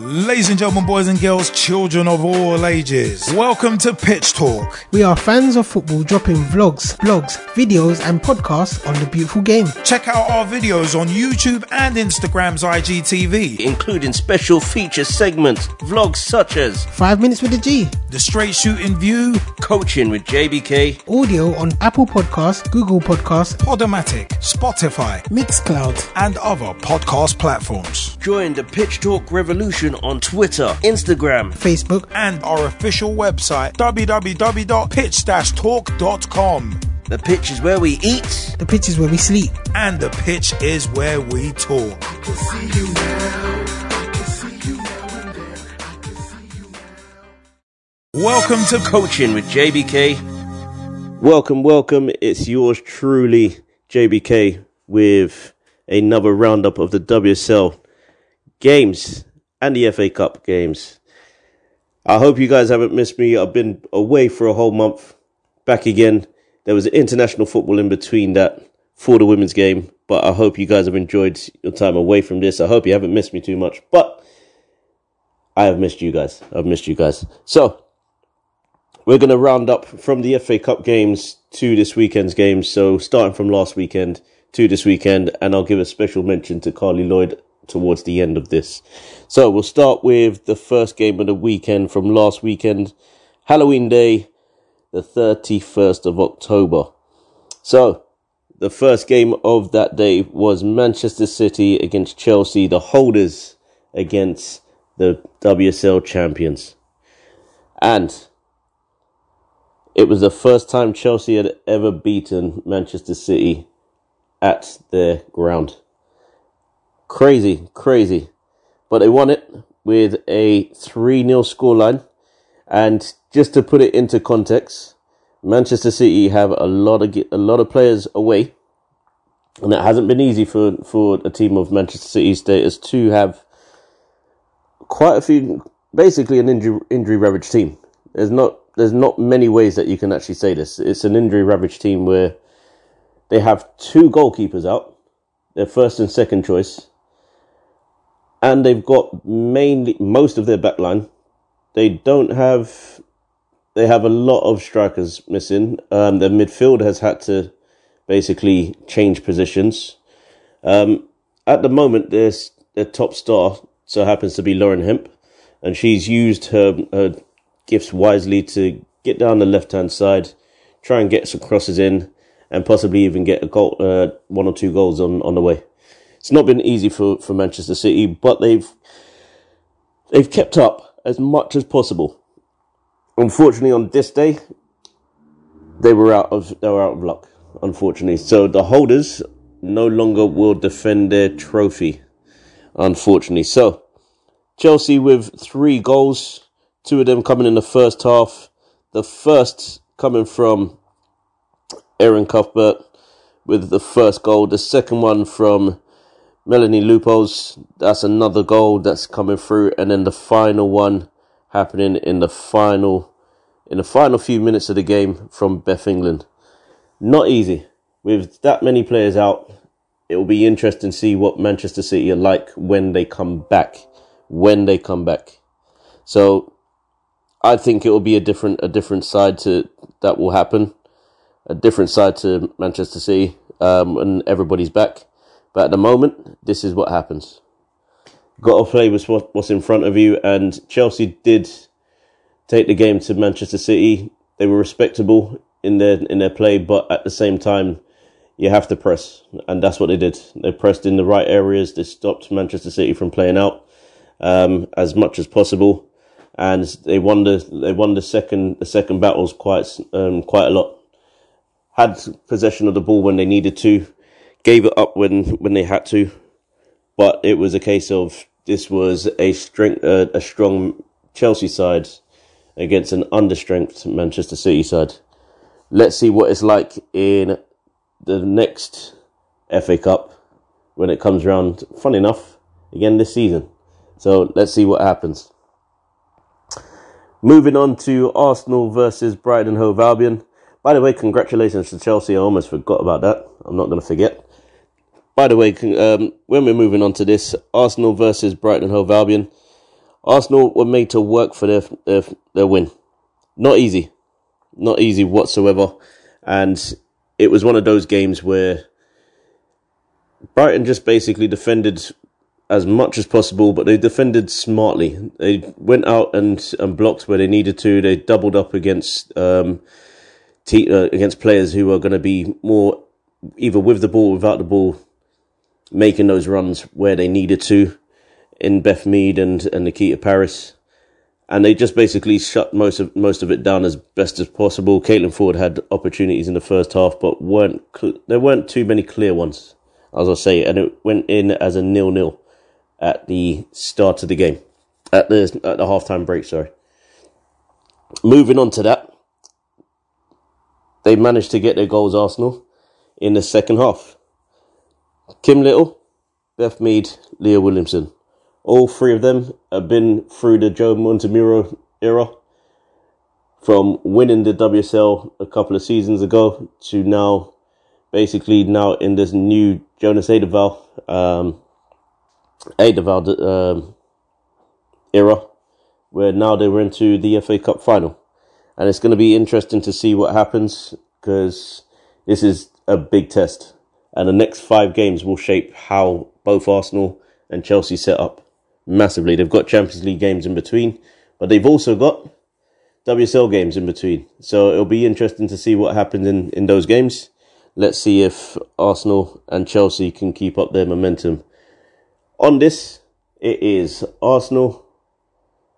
Ladies and gentlemen, boys and girls, children of all ages, welcome to Pitch Talk. We are fans of football dropping vlogs, blogs, videos, and podcasts on the beautiful game. Check out our videos on YouTube and Instagram's IGTV, including special feature segments, vlogs such as 5 Minutes with the G, The Straight Shooting View, Coaching with JBK, audio on Apple Podcasts, Google Podcasts, Podomatic, Spotify, Mixcloud, and other podcast platforms. Join the Pitch Talk revolution on Twitter, Instagram, Facebook, and our official website www.pitch-talk.com. The pitch is where we eat. The pitch is where we sleep. And the pitch is where we talk. Welcome to Coaching with JBK. Welcome, welcome. It's yours truly, JBK, with another roundup of the WSL games and the FA Cup games. I hope you guys haven't missed me. I've been away for a whole month. Back again. There was international football in between that for the women's game, but I hope you guys have enjoyed your time away from this. I hope you haven't missed me too much, but I have missed you guys. I've missed you guys. So, we're going to round up from the FA Cup games to this weekend's games. So, starting from last weekend to this weekend, and I'll give a special mention to Carli Lloyd towards the end of this. So we'll start with the first game of the weekend from last weekend, Halloween Day, the 31st of October. So the first game of that day was Manchester City against Chelsea, the holders against the WSL champions. And it was the first time Chelsea had ever beaten Manchester City at their ground. Crazy, crazy. But they won it with a 3 0 scoreline. And just to put it into context, Manchester City have a lot of a lot of players away, and it hasn't been easy for, for a team of Manchester City status to have quite a few, basically an injury injury ravaged team. There's not there's not many ways that you can actually say this. It's an injury ravaged team where they have two goalkeepers out, their first and second choice, and they've got mainly most of their backline. They don't have. They have a lot of strikers missing. Um, their midfield has had to basically change positions. Um, at the moment, their their top star so happens to be Lauren Hemp, and she's used her, her gifts wisely to get down the left hand side, try and get some crosses in, and possibly even get a goal, uh, one or two goals on on the way. It's not been easy for, for Manchester City, but they've they've kept up as much as possible. Unfortunately, on this day, they were out of they were out of luck. Unfortunately, so the holders no longer will defend their trophy. Unfortunately, so Chelsea with three goals, two of them coming in the first half. The first coming from Erin Cuthbert with the first goal. The second one from Melanie Leupolz, that's another goal that's coming through, and then the final one happening in the final in the final few minutes of the game from Beth England. Not easy. With that many players out, it will be interesting to see what Manchester City are like when they come back. When they come back. So I think it will be a different a different side to that will happen. A different side to Manchester City um, when everybody's back. But at the moment, this is what happens. Got to play with what's in front of you, and Chelsea did take the game to Manchester City. They were respectable in their in their play, but at the same time, you have to press, and that's what they did. They pressed in the right areas. They stopped Manchester City from playing out um, as much as possible, and they won the they won the second the second battles quite um, quite a lot. Had possession of the ball when they needed to gave it up when when they had to, but it was a case of this was a strength a strong Chelsea side against an understrength Manchester City side. Let's see what it's like in the next FA Cup when it comes around. Fun enough, again this season. So let's see what happens. Moving on to Arsenal versus Brighton Hove Albion. By the way, congratulations to Chelsea. I almost forgot about that. I'm not going to forget. By the way, um, when we're moving on to this, Arsenal versus Brighton Hove Albion, Arsenal were made to work for their their, their win. Not easy, not easy whatsoever, and it was one of those games where Brighton just basically defended as much as possible, but they defended smartly. They went out and, and blocked where they needed to. They doubled up against um, uh, against players who are going to be more either with the ball, without the ball, making those runs where they needed to in Beth Mead and, and Nikita Parris. And they just basically shut most of most of it down as best as possible. Caitlin Foord had opportunities in the first half, but weren't cl- there weren't too many clear ones, as I say, and it went in as a nil nil at the start of the game, at the at the halftime break. Sorry. Moving on to that, they managed to get their goals. Arsenal in the second half. Kim Little, Beth Mead, Leah Williamson. All three of them have been through the Joe Montemurro era, from winning the WSL a couple of seasons ago to now, basically now in this new Jonas Eidevall, um, Eidevall um, era, where now they were into the FA Cup final, and it's going to be interesting to see what happens because this is a big test, and the next five games will shape how both Arsenal and Chelsea set up massively. They've got Champions League games in between, but they've also got WSL games in between. So it'll be interesting to see what happens in, in those games. Let's see if Arsenal and Chelsea can keep up their momentum. On this, it is Arsenal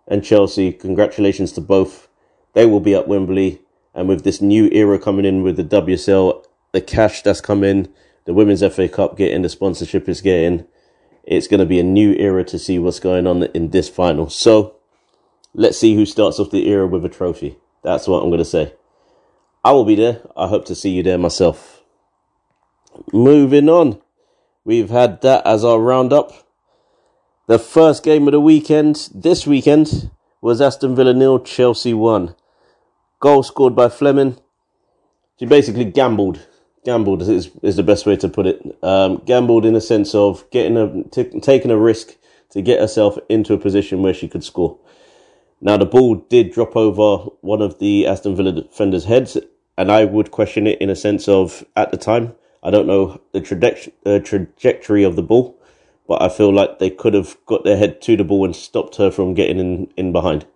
and Chelsea. Congratulations to both. They will be at Wembley. And with this new era coming in with the WSL, the cash that's come in, the Women's FA Cup getting, the sponsorship is getting, it's going to be a new era to see what's going on in this final. So let's see who starts off the era with a trophy. That's what I'm going to say. I will be there. I hope to see you there myself. Moving on. We've had that as our roundup. The first game of the weekend, this weekend, was Aston Villa nil, Chelsea 1. Goal scored by Fleming. She basically gambled gambled is, is the best way to put it. Um, gambled in a sense of getting a t- taking a risk to get herself into a position where she could score. Now the ball did drop over one of the Aston Villa defenders' heads, and I would question it in a sense of at the time I don't know the uh, trajectory of the ball, but I feel like they could have got their head to the ball and stopped her from getting in, in behind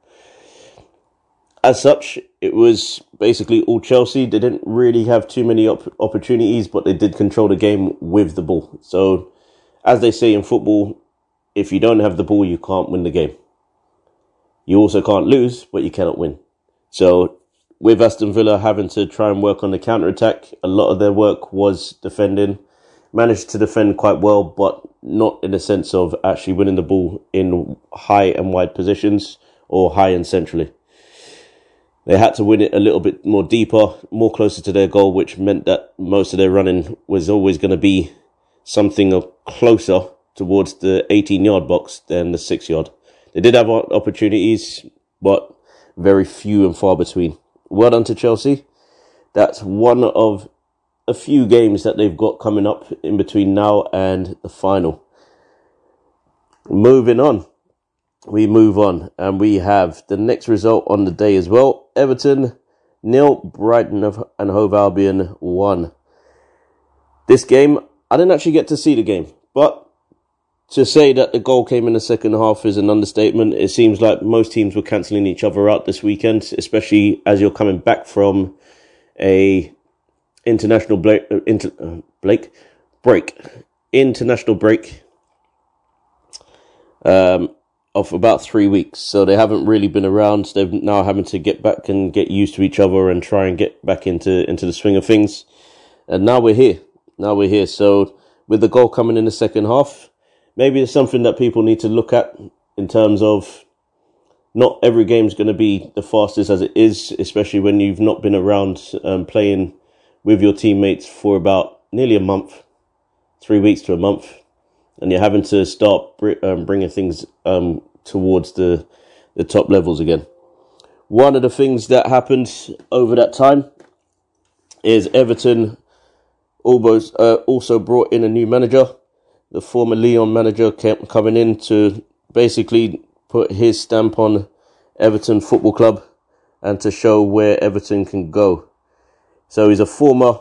as such, it was basically all Chelsea. They didn't really have too many op- opportunities, but they did control the game with the ball. So, as they say in football, if you don't have the ball, you can't win the game. You also can't lose, but you cannot win. So, with Aston Villa having to try and work on the counter attack, a lot of their work was defending. Managed to defend quite well, but not in the sense of actually winning the ball in high and wide positions or high and centrally. They had to win it a little bit more deeper, more closer to their goal, which meant that most of their running was always going to be something closer towards the 18 yard box than the six yard. They did have opportunities, but very few and far between. Well done to Chelsea. That's one of a few games that they've got coming up in between now and the final. Moving on we move on and we have the next result on the day as well. Everton nil, Brighton and Hove Albion one. This game, I didn't actually get to see the game, but to say that the goal came in the second half is an understatement. It seems like most teams were cancelling each other out this weekend, especially as you're coming back from a international break, uh, inter, uh, Blake break, international break. Um, of about three weeks. So they haven't really been around. They're now having to get back and get used to each other and try and get back into, into the swing of things. And now we're here. Now we're here. So with the goal coming in the second half, maybe it's something that people need to look at in terms of not every game's going to be the fastest as it is, especially when you've not been around um, playing with your teammates for about nearly a month, three weeks to a month and you're having to start um, bringing things um, towards the the top levels again. One of the things that happened over that time is Everton almost uh, also brought in a new manager. The former Lyon manager kept coming in to basically put his stamp on Everton Football Club and to show where Everton can go. So he's a former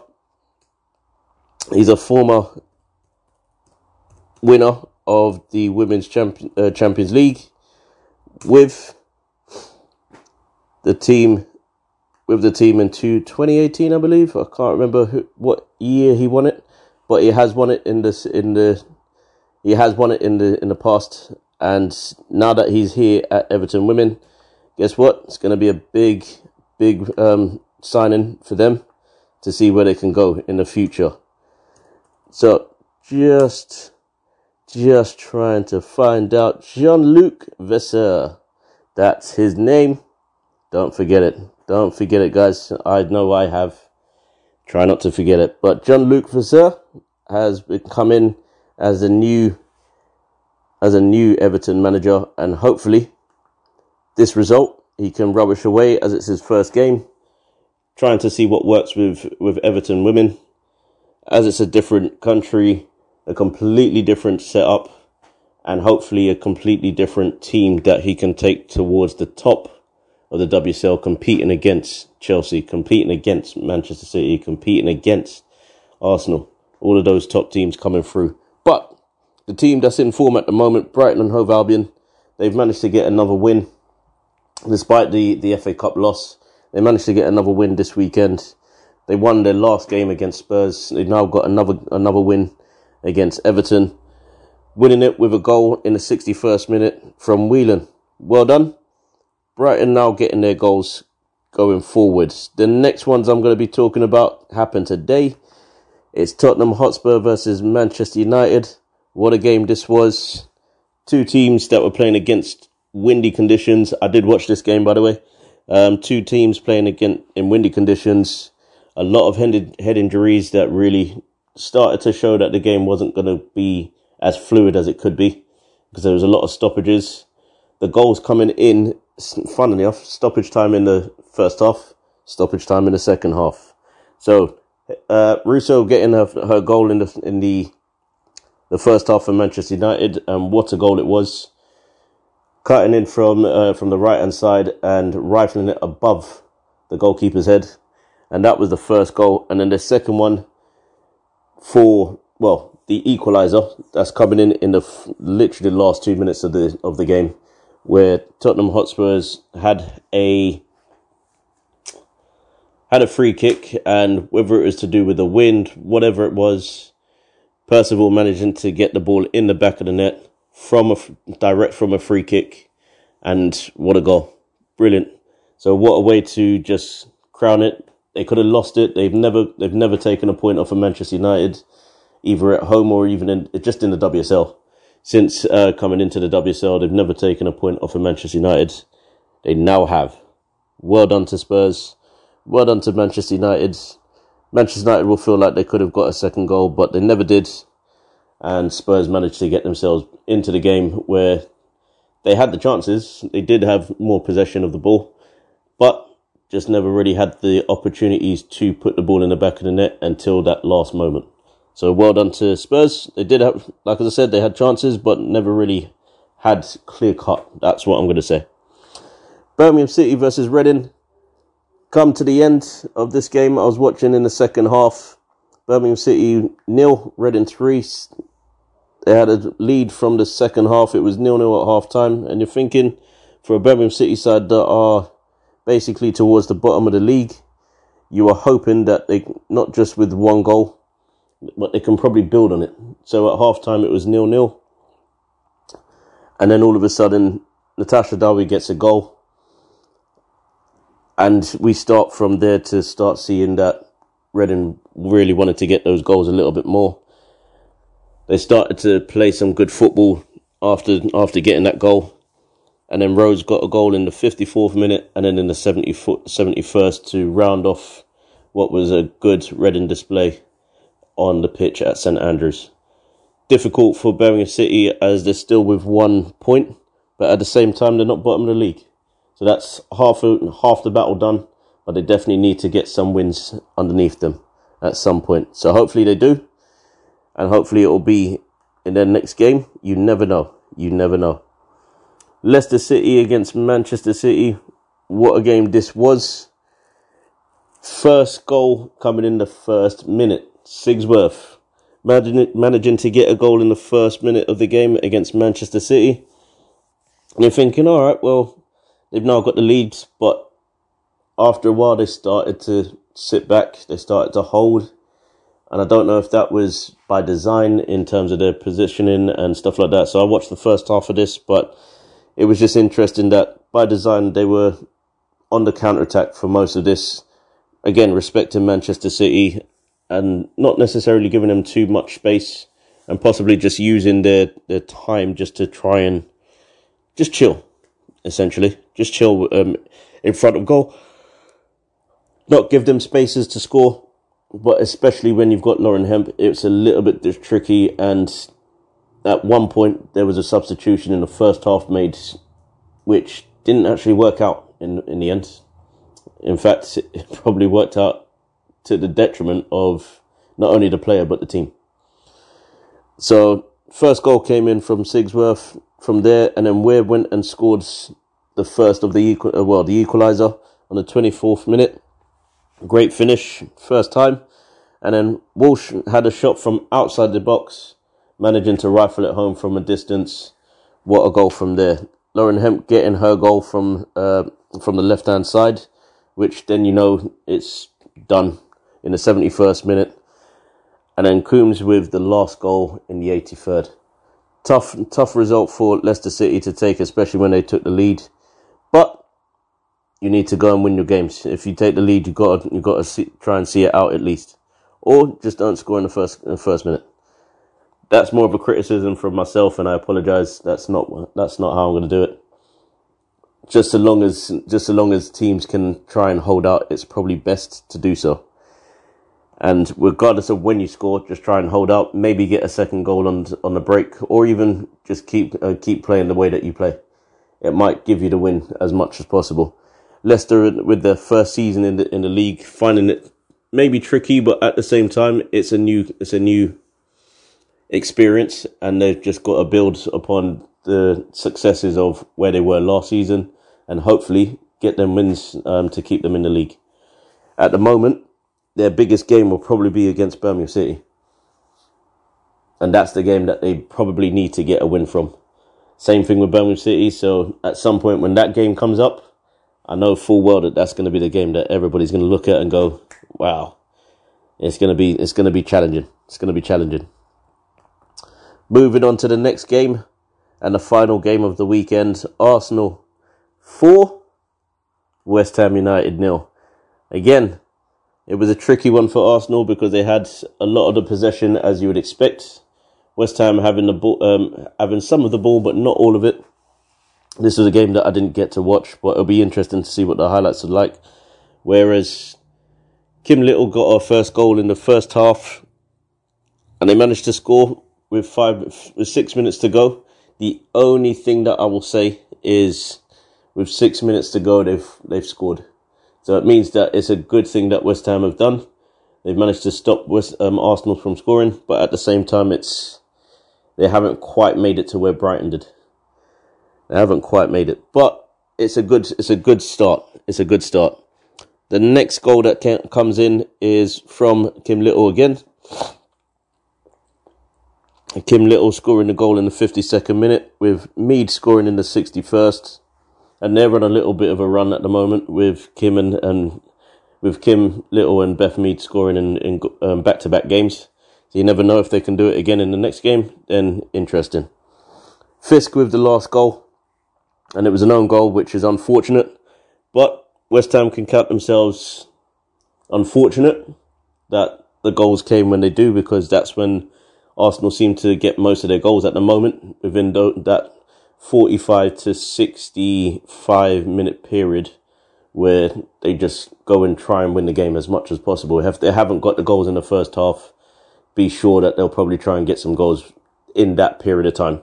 he's a former winner of the Women's Champion, uh, Champions League with the team with the team in 2018 I believe. I can't remember who, what year he won it but he has won it in this in the he has won it in the in the past. And now that he's here at Everton Women guess what? It's going to be a big big um, signing for them to see where they can go in the future. So just just trying to find out Jean-Luc Vasseur. That's his name. Don't forget it. Don't forget it guys. I know I have. Try not to forget it. But Jean-Luc Vasseur has come in as a new as a new Everton manager, and hopefully this result he can rubbish away as it's his first game. Trying to see what works with with Everton women, as it's a different country, a completely different setup, and hopefully a completely different team that he can take towards the top of the WSL, competing against Chelsea, competing against Manchester City, competing against Arsenal all of those top teams coming through. But the team that's in form at the moment, Brighton and Hove Albion, they've managed to get another win despite the, the FA Cup loss. They managed to get another win this weekend. They won their last game against Spurs. They've now got another another win against Everton, winning it with a goal in the 61st minute from Whelan. Well done. Brighton now getting their goals going forwards. The next ones I'm going to be talking about happen today. It's Tottenham Hotspur versus Manchester United. What a game this was. Two teams that were playing against windy conditions. I did watch this game, by the way. Um, two teams playing against in windy conditions. A lot of head, head injuries that really started to show that the game wasn't going to be as fluid as it could be because there was a lot of stoppages. The goals coming in, funnily enough, stoppage time in the first half, stoppage time in the second half. So uh, Russo getting her, her goal in the in the the first half for Manchester United, and what a goal it was! Cutting in from uh, from the right hand side and rifling it above the goalkeeper's head, and that was the first goal. And then the second one for well the equaliser that's coming in in the literally the last two minutes of the of the game, where Tottenham Hotspurs had a had a free kick, and whether it was to do with the wind, whatever it was, Percival managing to get the ball in the back of the net from a direct from a free kick, and what a goal! Brilliant. So what a way to just crown it. They could have lost it. They've never they've never taken a point off of Manchester United, either at home or even in just in the WSL. Since uh, coming into the WSL, they've never taken a point off of Manchester United. They now have. Well done to Spurs well done to Manchester United. Manchester United will feel like they could have got a second goal, but they never did. And Spurs managed to get themselves into the game where they had the chances. They did have more possession of the ball, but just never really had the opportunities to put the ball in the back of the net until that last moment. So well done to Spurs. They did have, like as I said, they had chances, but never really had clear cut. That's what I'm going to say. Birmingham City versus Reading come to the end of this game. I was watching in the second half. Birmingham City nil, Reading three. They had a lead from the second half. It was nil nil at half time, and you're thinking for a Birmingham City side that are basically towards the bottom of the league, you are hoping that they not just with one goal, but they can probably build on it. So at half time it was nil nil, and then all of a sudden Natasha Dowie gets a goal and we start from there to start seeing that Reading really wanted to get those goals a little bit more. They started to play some good football after after getting that goal. And then Rhodes got a goal in the 54th minute and then in the 70, 71st to round off what was a good Reading display on the pitch at St Andrews. Difficult for Birmingham City as they're still with one point, but at the same time, they're not bottom of the league. So that's half half the battle done, but they definitely need to get some wins underneath them at some point. So hopefully they do, and hopefully it will be in their next game. You never know. You never know. Leicester City against Manchester City. What a game this was. First goal coming in the first minute. Sigsworth managing, to get a goal in the first minute of the game against Manchester City. And you're thinking, all right, well, they've now got the leads, but after a while they started to sit back, they started to hold. And I don't know if that was by design in terms of their positioning and stuff like that. So I watched the first half of this, but it was just interesting that by design they were on the counter attack for most of this. Again, respecting Manchester City and not necessarily giving them too much space and possibly just using their, their time just to try and just chill, essentially. Just chill um, in front of goal. Not give them spaces to score, but especially when you've got Lauren Hemp, it's a little bit tricky. And at one point, there was a substitution in the first half made, which didn't actually work out in in the end. In fact, it probably worked out to the detriment of not only the player but the team. So first goal came in from Sigsworth from there, and then Weir went and scored the first of the equal, uh, well, the equaliser on the 24th minute. Great finish, first time. And then Walsh had a shot from outside the box, managing to rifle it home from a distance. What a goal from there. Lauren Hemp getting her goal from uh, from the left hand side, which then you know it's done in the 71st minute. And then Coombs with the last goal in the 83rd. Tough, tough result for Leicester City to take, especially when they took the lead. But you need to go and win your games. If you take the lead, you got you got to see, try and see it out at least, or just don't score in the first in the first minute. That's more of a criticism from myself, and I apologise. That's not that's not how I'm going to do it. Just as long as just as long as teams can try and hold out, it's probably best to do so. And regardless of when you score, just try and hold out. Maybe get a second goal on on the break, or even just keep uh, keep playing the way that you play. It might give you the win as much as possible. Leicester with their first season in the in the league, finding it maybe tricky, but at the same time, it's a new it's a new experience, and they've just got to build upon the successes of where they were last season, and hopefully get them wins um, to keep them in the league. At the moment, their biggest game will probably be against Birmingham City. And that's the game that they probably need to get a win from. Same thing with Birmingham City. So at some point when that game comes up, I know full well that that's going to be the game that everybody's going to look at and go, "Wow, it's going to be it's going to be challenging. It's going to be challenging." Moving on to the next game and the final game of the weekend: Arsenal four, West Ham United nil. Again, it was a tricky one for Arsenal because they had a lot of the possession as you would expect. West Ham having the ball, um, having some of the ball, but not all of it. This was a game that I didn't get to watch, but it'll be interesting to see what the highlights are like. Whereas Kim Little got our first goal in the first half, and they managed to score with five, with six minutes to go. The only thing that I will say is, with six minutes to go, they've they've scored. So it means that it's a good thing that West Ham have done. They've managed to stop West, um, Arsenal from scoring, but at the same time, it's they haven't quite made it to where Brighton did. They haven't quite made it, but it's a good it's a good start. It's a good start. The next goal that can, comes in is from Kim Little again. Kim Little scoring the goal in the 52nd minute, with Mead scoring in the 61st and they're on a little bit of a run at the moment with Kim and, and with Kim Little and Beth Mead scoring in in um, back-to-back games. So you never know if they can do it again in the next game. Then interesting. Fisk with the last goal, and it was an own goal, which is unfortunate. But West Ham can count themselves unfortunate that the goals came when they do, because that's when Arsenal seem to get most of their goals at the moment within that 45 to 65 minute period where they just go and try and win the game as much as possible. If they haven't got the goals in the first half, be sure that they'll probably try and get some goals in that period of time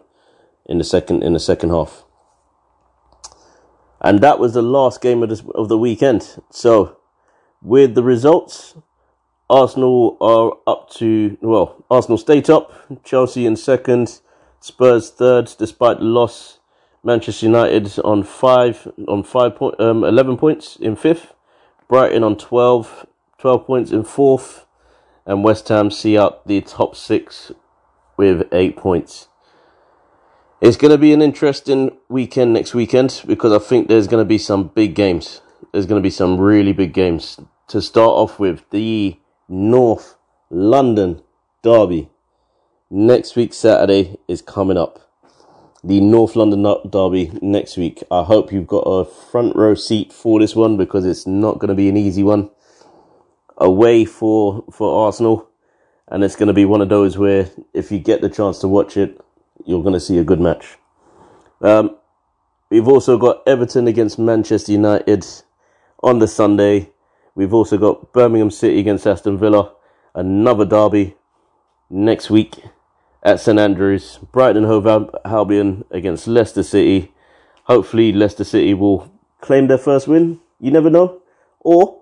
in the second in the second half. And that was the last game of, this, of the weekend. So, with the results, Arsenal are up to well, Arsenal stay top, Chelsea in second, Spurs third, despite loss. Manchester United on five on five point um, eleven points in fifth. Brighton on 12, 12 points in fourth, and West Ham see out the top six with eight points. It's going to be an interesting weekend next weekend because I think there's going to be some big games. There's going to be some really big games. To start off with, the North London Derby. Next week, Saturday, is coming up the North London Derby next week. I hope you've got a front row seat for this one because it's not going to be an easy one. Away for for Arsenal, and it's going to be one of those where if you get the chance to watch it, you're going to see a good match. Um, we've also got Everton against Manchester United on the Sunday. We've also got Birmingham City against Aston Villa, another derby next week at St Andrews. Brighton Hove Albion against Leicester City. Hopefully, Leicester City will claim their first win. You never know. Or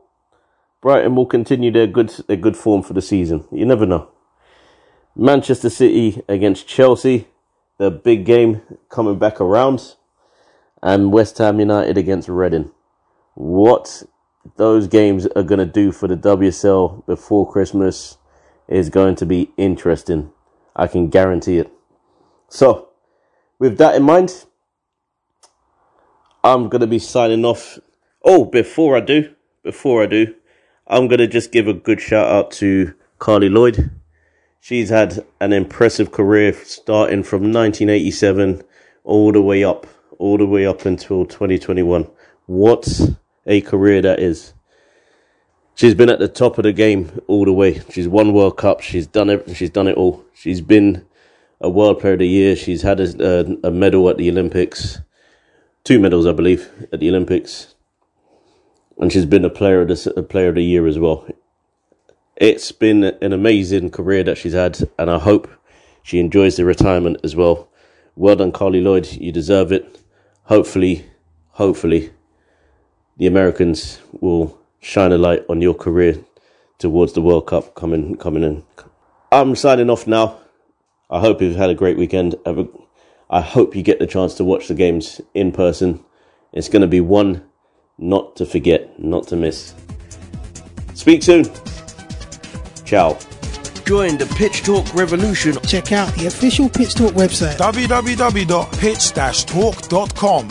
Brighton will continue their good their good form for the season. You never know. Manchester City against Chelsea, the big game coming back around, and West Ham United against Reading. What those games are going to do for the WSL before Christmas is going to be interesting. I can guarantee it. So, with that in mind, I'm going to be signing off. Oh, before I do, before I do, I'm going to just give a good shout out to Carli Lloyd. She's had an impressive career starting from 1987 all the way up, all the way up until 2021. What a career that is she's been at the top of the game all the way. She's won World Cup. She's done it. She's done it all. She's been a World Player of the Year. She's had a, a, medal at the Olympics, two medals, I believe, at the Olympics, and she's been a player of the a Player of the Year as well. It's been an amazing career that she's had, and I hope she enjoys the retirement as well. Well done, Carli Lloyd. You deserve it. Hopefully, hopefully, the Americans will shine a light on your career towards the World Cup coming coming in. I'm signing off now. I hope you've had a great weekend. I hope you get the chance to watch the games in person. It's going to be one not to forget, not to miss. Speak soon. Ciao. Join the Pitch Talk revolution. Check out the official Pitch Talk website www.pitch-talk.com